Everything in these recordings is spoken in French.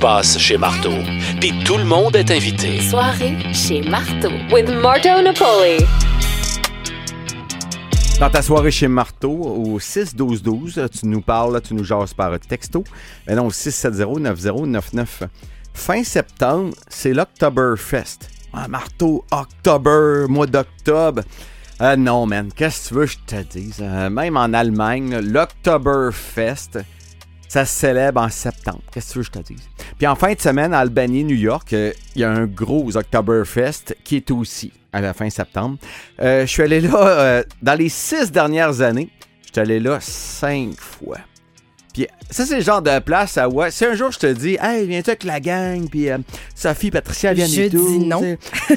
passe chez Marteau. Puis tout le monde est invité. Soirée chez Marteau with Marto Napoli. Dans ta soirée chez Marteau, au 6-12-12, tu nous parles, tu nous jases par texto. Mais non, au 670-9099. Fin septembre, c'est l'Octoberfest. Ah, Marteau, October, mois d'octobre. Ah non, man, qu'est-ce que tu veux que je te dise? Euh, même en Allemagne, l'Octoberfest, ça se célèbre en septembre. Qu'est-ce que tu veux que je te dise? Puis en fin de semaine, à Albany, New York, euh, il y a un gros Oktoberfest qui est aussi à la fin septembre. Euh, je suis allé là euh, dans les six dernières années. Je suis allé là cinq fois. Puis ça, c'est le genre de place à ouais. Si un jour je te dis, hey, viens-tu avec la gang, puis euh, Sophie, Patricia Je et tout. dis non.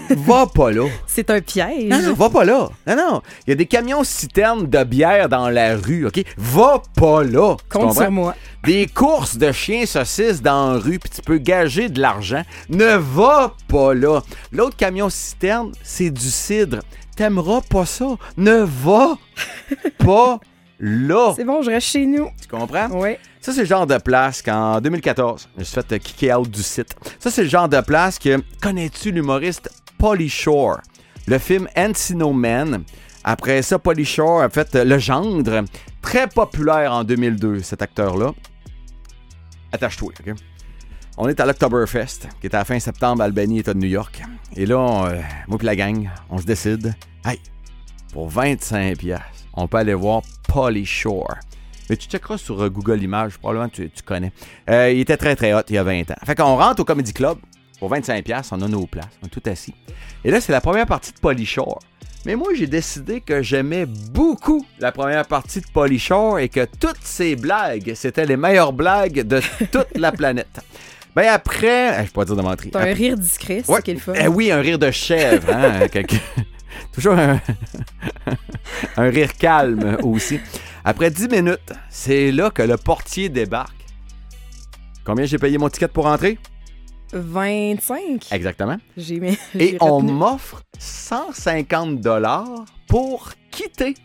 Va pas là. C'est un piège. Non, non, va pas là. Non, non. Il y a des camions citernes de bière dans la rue, OK? Va pas là. Compte sur moi. Des courses de chiens saucisses dans la rue, puis tu peux gager de l'argent. Ne va pas là. L'autre camion citerne, c'est du cidre. T'aimeras pas ça. Ne va pas là. C'est bon, je reste chez nous. Tu comprends? Oui. Ça, c'est le genre de place qu'en 2014, je me suis fait euh, kicker out du site. Ça, c'est le genre de place que. Connais-tu l'humoriste Polly Shore? Le film Encino Man. Après ça, Polly Shore a fait euh, Le Gendre. Très populaire en 2002, cet acteur-là. Attache-toi, OK? On est à l'Octoberfest, qui est à la fin septembre Albany, État de New York. Et là, on, euh, moi et la gang, on se décide. Hey, pour 25 piastres, on peut aller voir Polly Shore. Mais tu checkeras sur euh, Google Images, probablement tu, tu connais. Euh, il était très très hot il y a 20 ans. Fait qu'on rentre au Comedy Club pour 25$, piastres, on a nos places, on est tout assis. Et là, c'est la première partie de Polly Shore. Mais moi, j'ai décidé que j'aimais beaucoup la première partie de Polly Shore et que toutes ces blagues, c'était les meilleures blagues de toute la planète. Ben après, eh, je peux pas dire de mentir. T'as un rire discret, c'est Ouais. ça qui est le fun. Eh oui, un rire de chèvre. Hein? Toujours un... un rire calme aussi. Après 10 minutes, c'est là que le portier débarque. Combien j'ai payé mon ticket pour entrer? 25. Exactement. J'ai mis. Et on retenu. m'offre 150 dollars pour quitter.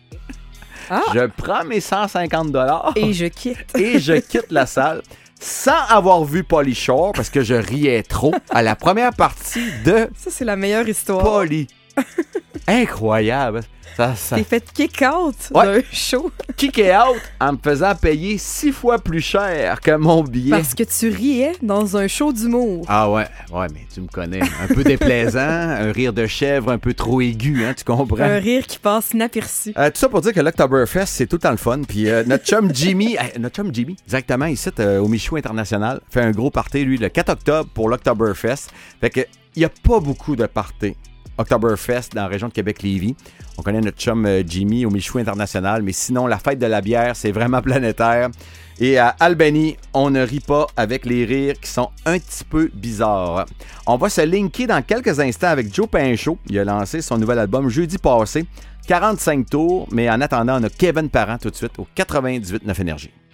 Ah! Je prends mes 150 dollars Et je quitte. et je quitte la salle sans avoir vu Polly Shore parce que je riais trop à la première partie de Ça, c'est la meilleure histoire. Polly. Incroyable. Ça, ça T'es fait kick out Ouais. d'un show kick out en me faisant payer six fois plus cher que mon billet. parce que tu riais dans un show d'humour. Ah ouais, ouais, mais tu me connais. Un peu déplaisant, un rire de chèvre un peu trop aigu, hein, tu comprends? Un rire qui passe inaperçu. Euh, tout ça pour dire que l'Octoberfest, c'est tout le temps le fun. Puis euh, notre chum Jimmy, notre chum Jimmy, exactement, ici euh, au Michou International, fait un gros party, lui, le 4 octobre pour l'Octoberfest. Fait que, il n'y a pas beaucoup de parties Oktoberfest dans la région de Québec-Lévis. On connaît notre chum euh, Jimmy au Michou International, mais sinon, la fête de la bière, c'est vraiment planétaire. Et à Albany, on ne rit pas avec les rires qui sont un petit peu bizarres. On va se linker dans quelques instants avec Joe Pinchot. Il a lancé son nouvel album jeudi passé. 45 tours, mais en attendant, on a Kevin Parent tout de suite au 98 9 Énergie.